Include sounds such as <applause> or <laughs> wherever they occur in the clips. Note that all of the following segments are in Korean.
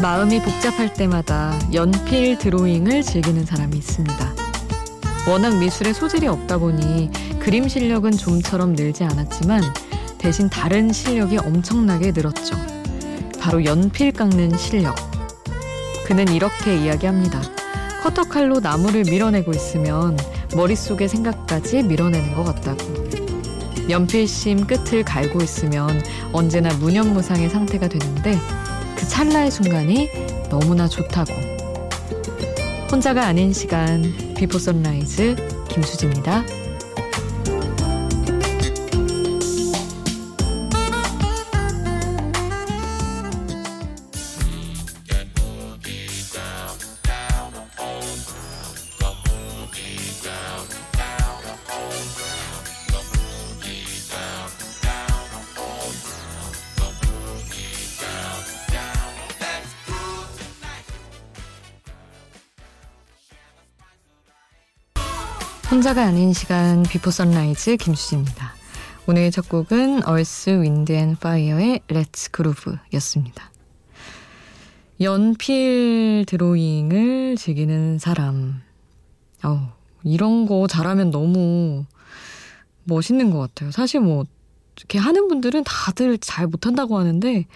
마음이 복잡할 때마다 연필 드로잉을 즐기는 사람이 있습니다. 워낙 미술에 소질이 없다 보니 그림 실력은 좀처럼 늘지 않았지만 대신 다른 실력이 엄청나게 늘었죠. 바로 연필 깎는 실력. 그는 이렇게 이야기합니다. 커터칼로 나무를 밀어내고 있으면 머릿속의 생각까지 밀어내는 것 같다고. 연필심 끝을 갈고 있으면 언제나 무념무상의 상태가 되는데 그 찰나의 순간이 너무나 좋다고. 혼자가 아닌 시간 Before Sunrise 김수지입니다. 혼자가 아닌 시간 Before Sunrise 김수지입니다. 오늘 첫 곡은 Earth Wind and Fire의 Let's Groove였습니다. 연필 드로잉을 즐기는 사람. 어, 이런 거 잘하면 너무 멋있는 것 같아요. 사실 뭐 이렇게 하는 분들은 다들 잘 못한다고 하는데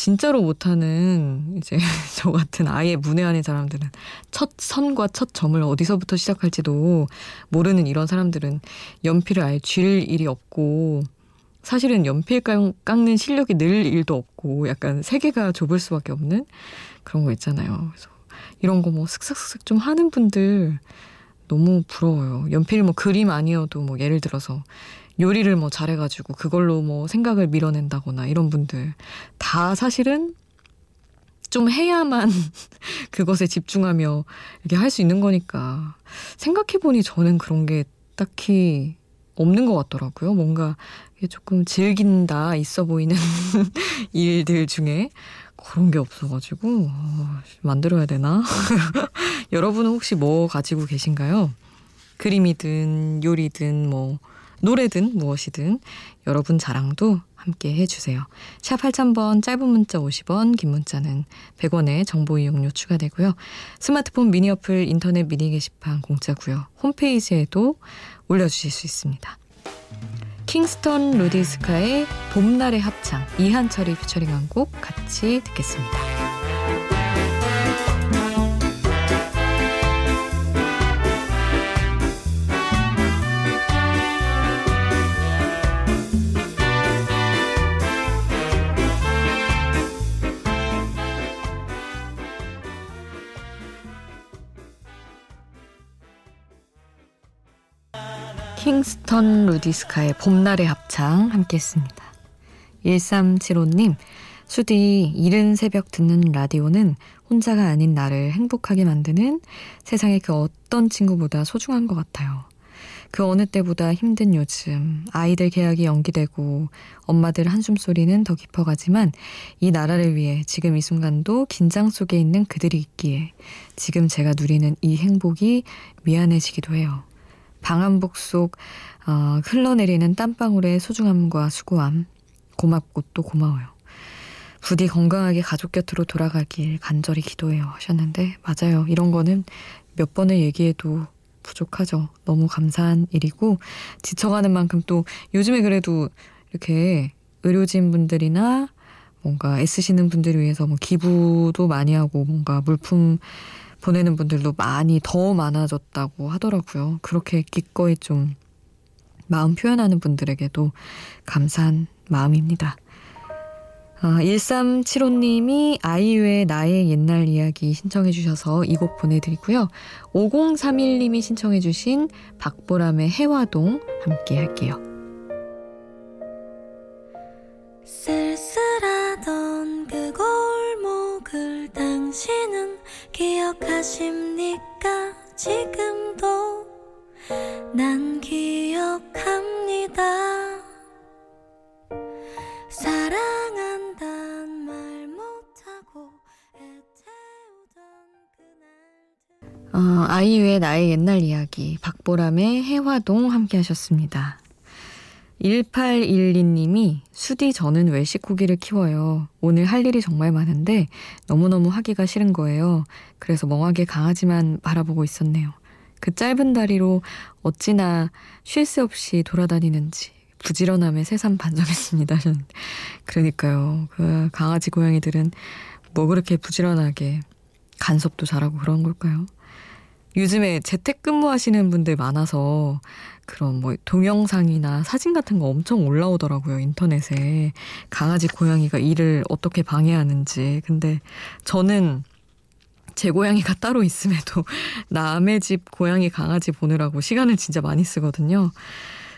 진짜로 못하는 이제 <laughs> 저 같은 아예 문외한의 사람들은 첫 선과 첫 점을 어디서부터 시작할지도 모르는 이런 사람들은 연필을 아예 쥘 일이 없고 사실은 연필 깎는 실력이 늘 일도 없고 약간 세계가 좁을 수밖에 없는 그런 거 있잖아요. 그래서 이런 거 뭐 슥슥슥 좀 하는 분들 너무 부러워요. 연필 뭐 그림 아니어도 뭐 예를 들어서 요리를 뭐 잘해가지고 그걸로 뭐 생각을 밀어낸다거나 이런 분들 다 사실은 좀 해야만 <laughs> 그것에 집중하며 이렇게 할 수 있는 거니까 생각해보니 저는 그런 게 딱히 없는 것 같더라고요. 뭔가 조금 즐긴다 있어 보이는 <laughs> 일들 중에 그런 게 없어가지고 어, 만들어야 되나? <laughs> 여러분은 혹시 뭐 가지고 계신가요? 그림이든 요리든 뭐 노래든 무엇이든 여러분 자랑도 함께 해주세요. 샵 8000번 짧은 문자 50원 긴 문자는 100원의 정보 이용료 추가되고요. 스마트폰 미니 어플 인터넷 미니 게시판 공짜고요. 홈페이지에도 올려주실 수 있습니다. 킹스턴 루디스카의 봄날의 합창 이한철이 피처링한 곡 같이 듣겠습니다. 킹스턴 루디스카의 봄날의 합창 함께 했습니다. 1375님, 수디, 이른 새벽 듣는 라디오는 혼자가 아닌 나를 행복하게 만드는 세상의 그 어떤 친구보다 소중한 것 같아요. 그 어느 때보다 힘든 요즘, 아이들 개학이 연기되고 엄마들 한숨 소리는 더 깊어가지만 이 나라를 위해 지금 이 순간도 긴장 속에 있는 그들이 있기에 지금 제가 누리는 이 행복이 미안해지기도 해요. 방한복 속 어, 흘러내리는 땀방울의 소중함과 수고함 고맙고 또 고마워요. 부디 건강하게 가족 곁으로 돌아가길 간절히 기도해요 하셨는데 맞아요. 이런 거는 몇 번을 얘기해도 부족하죠. 너무 감사한 일이고 지쳐가는 만큼 또 요즘에 그래도 이렇게 의료진 분들이나 뭔가 애쓰시는 분들을 위해서 뭐 기부도 많이 하고 뭔가 물품 보내는 분들도 많이 더 많아졌다고 하더라고요. 그렇게 기꺼이 좀 마음 표현하는 분들에게도 감사한 마음입니다. 아, 1375님이 아이유의 나의 옛날 이야기 신청해 주셔서 이 곡 보내드리고요. 5031님이 신청해 주신 박보람의 해화동 함께 할게요. 쓸쓸하던 그 골목을 당신은 기억하십니까? 지금도 난 기억합니다. 사랑한단 말 못하고 애태우던 그날 어, 아이유의 나의 옛날 이야기 박보람의 해화동 함께 하셨습니다 1812님이 수디 저는 외식고기를 키워요. 오늘 할 일이 정말 많은데 너무너무 하기가 싫은 거예요. 그래서 멍하게 강아지만 바라보고 있었네요. 그 짧은 다리로 어찌나 쉴 새 없이 돌아다니는지 부지런함에 새삼 반성했습니다. <laughs> 그러니까요. 그 강아지 고양이들은 뭐 그렇게 부지런하게 간섭도 잘하고 그런 걸까요? 요즘에 재택근무하시는 분들 많아서 그런 뭐 동영상이나 사진 같은 거 엄청 올라오더라고요, 인터넷에. 강아지, 고양이가 일을 어떻게 방해하는지. 근데 저는 제 고양이가 <laughs> 따로 있음에도 남의 집 고양이, 강아지 보느라고 시간을 진짜 많이 쓰거든요.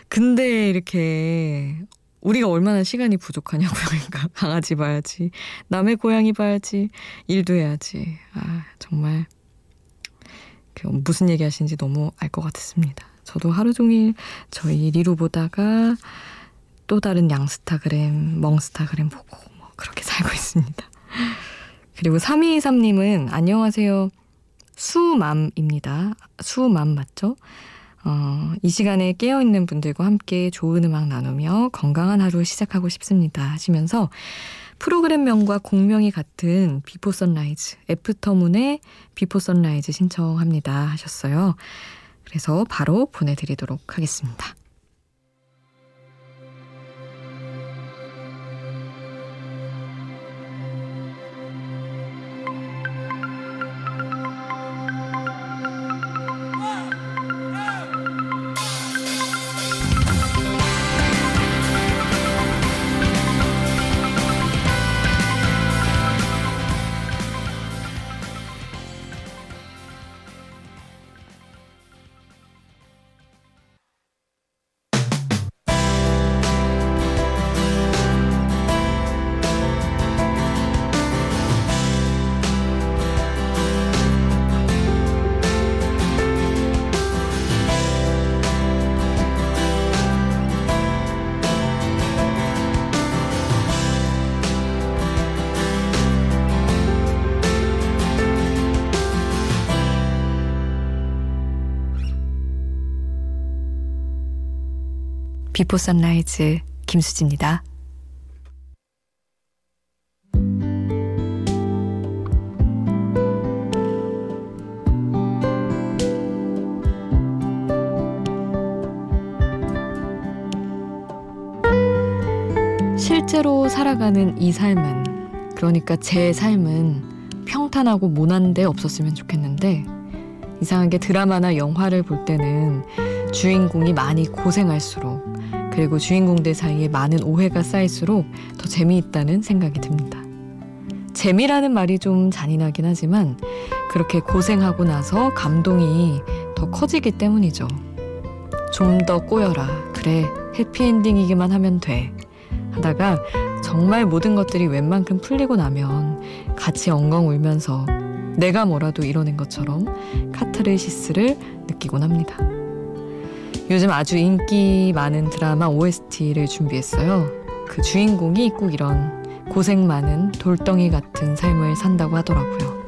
근데 이렇게 우리가 얼마나 시간이 부족하냐고요. <laughs> 그러니까 강아지 봐야지. 남의 고양이 봐야지. 일도 해야지. 아, 정말 그 무슨 얘기 하시는지 너무 알 것 같았습니다. 저도 하루 종일 저희 리루 보다가 또 다른 냥스타그램, 멍스타그램 보고 뭐 그렇게 <laughs> 살고 있습니다. 그리고 3223님은 안녕하세요. 수맘입니다. 수맘 맞죠? 어, 이 시간에 깨어있는 분들과 함께 좋은 음악 나누며 건강한 하루 시작하고 싶습니다 하시면서 프로그램명과 곡명이 같은 Before Sunrise, Aftermoon의 비포 선라이즈 신청합니다 하셨어요. 그래서 바로 보내드리도록 하겠습니다. Before Sunrise 김수지입니다. 실제로 살아가는 이 삶은 그러니까 제 삶은 평탄하고 모난데 없었으면 좋겠는데 이상하게 드라마나 영화를 볼 때는 주인공이 많이 고생할수록 그리고 주인공들 사이에 많은 오해가 쌓일수록 더 재미있다는 생각이 듭니다. 재미라는 말이 좀 잔인하긴 하지만 그렇게 고생하고 나서 감동이 더 커지기 때문이죠. 좀 더 꼬여라. 그래, 해피엔딩이기만 하면 돼. 하다가 정말 모든 것들이 웬만큼 풀리고 나면 같이 엉엉 울면서 내가 뭐라도 이뤄낸 것처럼 카타르시스를 느끼곤 합니다. 요즘 아주 인기 많은 드라마 OST를 준비했어요. 그 주인공이 꼭 이런 고생 많은 돌덩이 같은 삶을 산다고 하더라고요.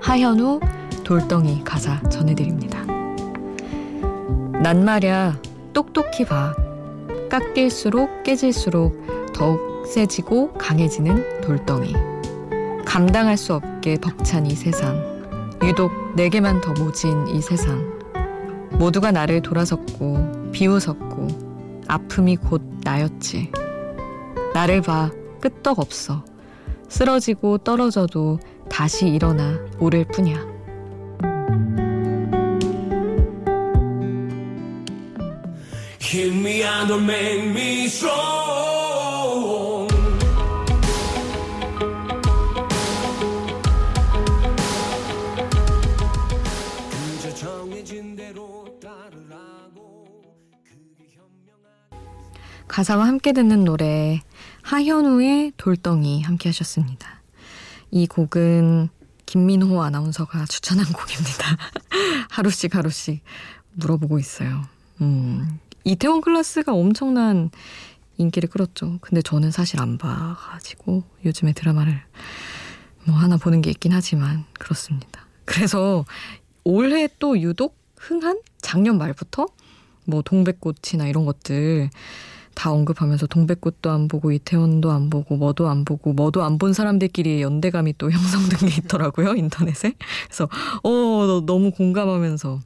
하현우 돌덩이 가사 전해드립니다. 난 말야 똑똑히 봐. 깎일수록 깨질수록 더욱 세지고 강해지는 돌덩이. 감당할 수 없게 벅찬 이 세상. 유독 내게만 더 모진 이 세상. 모두가 나를 돌아섰고 비웃었고 아픔이 곧 나였지. 나를 봐 끄떡 없어. 쓰러지고 떨어져도 다시 일어나 오를 뿐이야. Hit me and. 가사와 함께 듣는 노래 하현우의 돌덩이 함께 하셨습니다. 이 곡은 김민호 아나운서가 추천한 곡입니다. <laughs> 하루씩 하루씩 물어보고 있어요. 음, 이태원 클라스가 엄청난 인기를 끌었죠. 근데 저는 사실 안 봐가지고 요즘에 드라마를 뭐 하나 보는 게 있긴 하지만 그렇습니다. 그래서 올해 또 유독 흥한 작년 말부터 뭐 동백꽃이나 이런 것들 다 언급하면서 동백꽃도 안 보고 이태원도 안 보고 뭐도 안 보고 뭐도 안 본 사람들끼리 연대감이 또 <laughs> 형성된 게 있더라고요 인터넷에. 그래서 어 너무 공감하면서.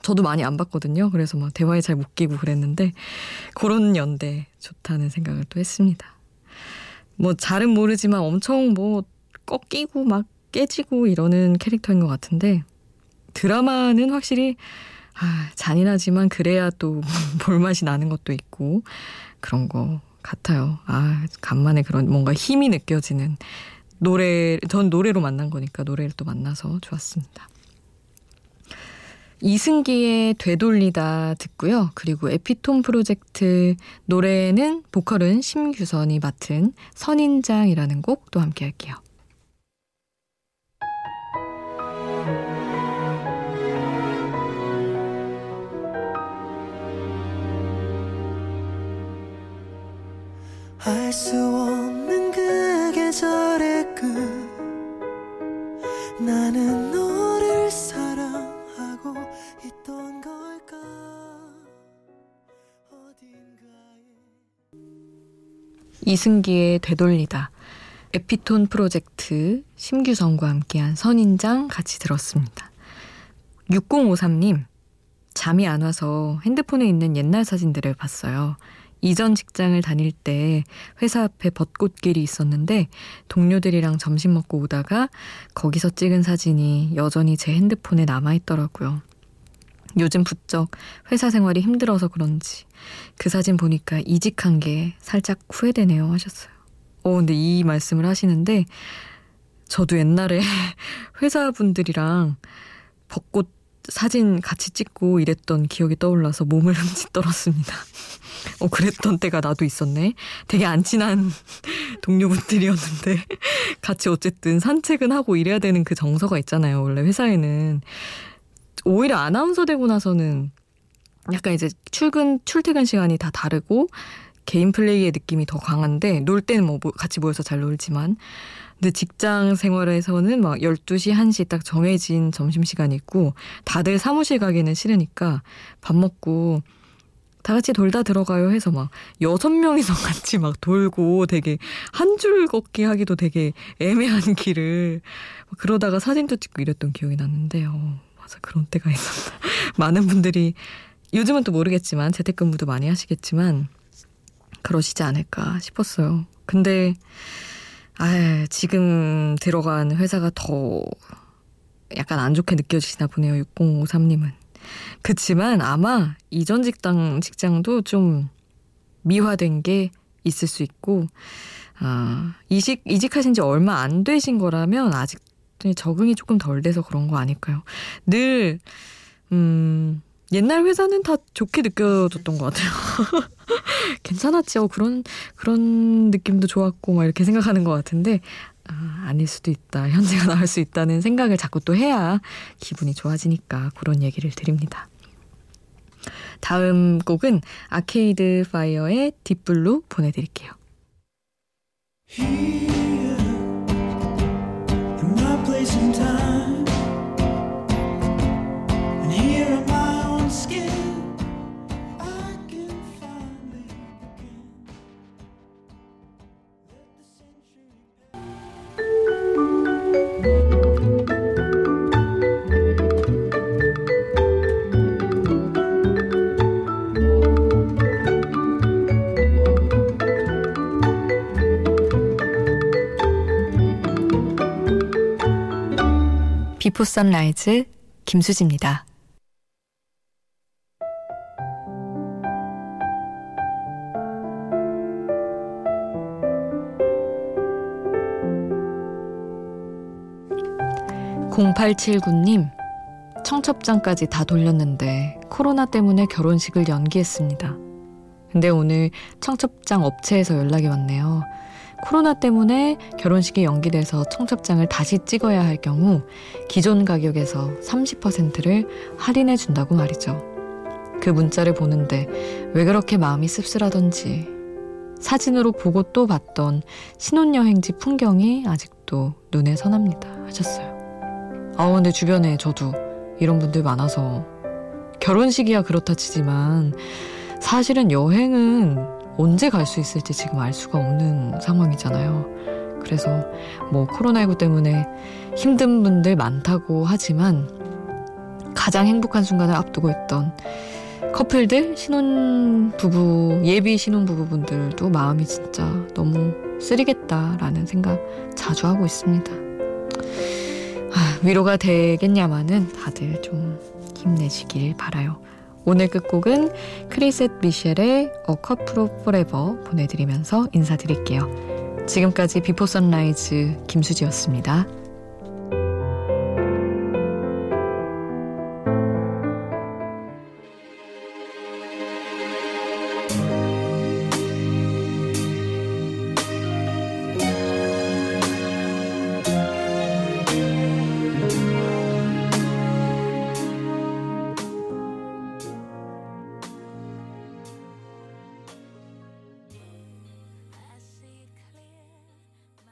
저도 많이 안 봤거든요. 그래서 막 대화에 잘 못 끼고 그랬는데 그런 연대 좋다는 생각을 또 했습니다. 뭐 잘은 모르지만 엄청 뭐 꺾이고 막 깨지고 이러는 캐릭터인 것 같은데 드라마는 확실히 아, 잔인하지만 그래야 또 <laughs> 볼맛이 나는 것도 있고 그런 거 같아요. 아, 간만에 그런 뭔가 힘이 느껴지는 노래, 전 노래로 만난 거니까 노래를 또 만나서 좋았습니다. 이승기의 되돌리다 듣고요. 그리고 에피톤 프로젝트 노래는 보컬은 심규선이 맡은 선인장이라는 곡도 함께 할게요. 알 수 없는 그 계절의 끝 나는 너를 사랑하고 있던 걸까 이승기의 되돌리다 에피톤 프로젝트 심규성과 함께한 선인장 같이 들었습니다. 6053님 잠이 안 와서 핸드폰에 있는 옛날 사진들을 봤어요. 이전 직장을 다닐 때 회사 앞에 벚꽃길이 있었는데 동료들이랑 점심 먹고 오다가 거기서 찍은 사진이 여전히 제 핸드폰에 남아있더라고요. 요즘 부쩍 회사 생활이 힘들어서 그런지 그 사진 보니까 이직한 게 살짝 후회되네요 하셨어요. 어, 근데 이 말씀을 하시는데 저도 옛날에 <laughs> 회사 분들이랑 벚꽃 사진 같이 찍고 이랬던 기억이 떠올라서 몸을 <laughs> 흠칫 떨었습니다. 어, 그랬던 때가 나도 있었네. 되게 안 친한 <laughs> 동료분들이었는데, <laughs> 같이 어쨌든 산책은 하고 이래야 되는 그 정서가 있잖아요. 원래 회사에는. 오히려 아나운서 되고 나서는 약간 이제 출근, 출퇴근 시간이 다 다르고, 개인 플레이의 느낌이 더 강한데, 놀 때는 뭐 같이 모여서 잘 놀지만, 근데 직장 생활에서는 막 12시, 1시 딱 정해진 점심시간이 있고, 다들 사무실 가기는 싫으니까 밥 먹고 다 같이 돌다 들어가요 해서 막 여섯 명이서 <laughs> 같이 막 돌고 되게 한 줄 걷기 하기도 되게 애매한 <laughs> 길을 그러다가 사진도 찍고 이랬던 기억이 났는데요. 맞아 그런 때가 있었나. <laughs> 많은 분들이 요즘은 또 모르겠지만 재택근무도 많이 하시겠지만 그러시지 않을까 싶었어요. 근데 아 지금 들어간 회사가 더 약간 안 좋게 느껴지시나 보네요. 6053님은. 그치만 아마 이전 직장, 직장도 좀 미화된 게 있을 수 있고, 아, 이직, 이직하신 지 얼마 안 되신 거라면 아직 적응이 조금 덜 돼서 그런 거 아닐까요? 늘, 음, 옛날 회사는 다 좋게 느껴졌던 것 같아요. <laughs> 괜찮았죠. 그런, 그런 느낌도 좋았고, 막 이렇게 생각하는 것 같은데, 아, 아닐 수도 있다. <laughs> 현재가 나을 수 있다는 생각을 자꾸 또 해야 기분이 좋아지니까 그런 얘기를 드립니다. 다음 곡은 Arcade Fire의 Deep Blue 보내드릴게요. Before Sunrise 김수지입니다. (0879님) 청첩장까지 다 돌렸는데 코로나 때문에 결혼식을 연기했습니다. 근데 오늘 청첩장 업체에서 연락이 왔네요. 코로나 때문에 결혼식이 연기돼서 청첩장을 다시 찍어야 할 경우 기존 가격에서 30%를 할인해 준다고 말이죠. 그 문자를 보는데 왜 그렇게 마음이 씁쓸하던지 사진으로 보고 또 봤던 신혼여행지 풍경이 아직도 눈에 선합니다 하셨어요. 아 근데 주변에 저도 이런 분들 많아서 결혼식이야 그렇다 치지만 사실은 여행은 언제 갈 수 있을지 지금 알 수가 없는 상황이잖아요. 그래서 뭐 코로나19 때문에 힘든 분들 많다고 하지만 가장 행복한 순간을 앞두고 있던 커플들, 신혼 부부, 예비 신혼 부부분들도 마음이 진짜 너무 쓰리겠다라는 생각 자주 하고 있습니다. 아, 위로가 되겠냐마는 다들 좀 힘내시길 바라요. 오늘 끝곡은 크리셋 미셸의 A Couple of Forever 보내드리면서 인사드릴게요. 지금까지 Before Sunrise 김수지였습니다.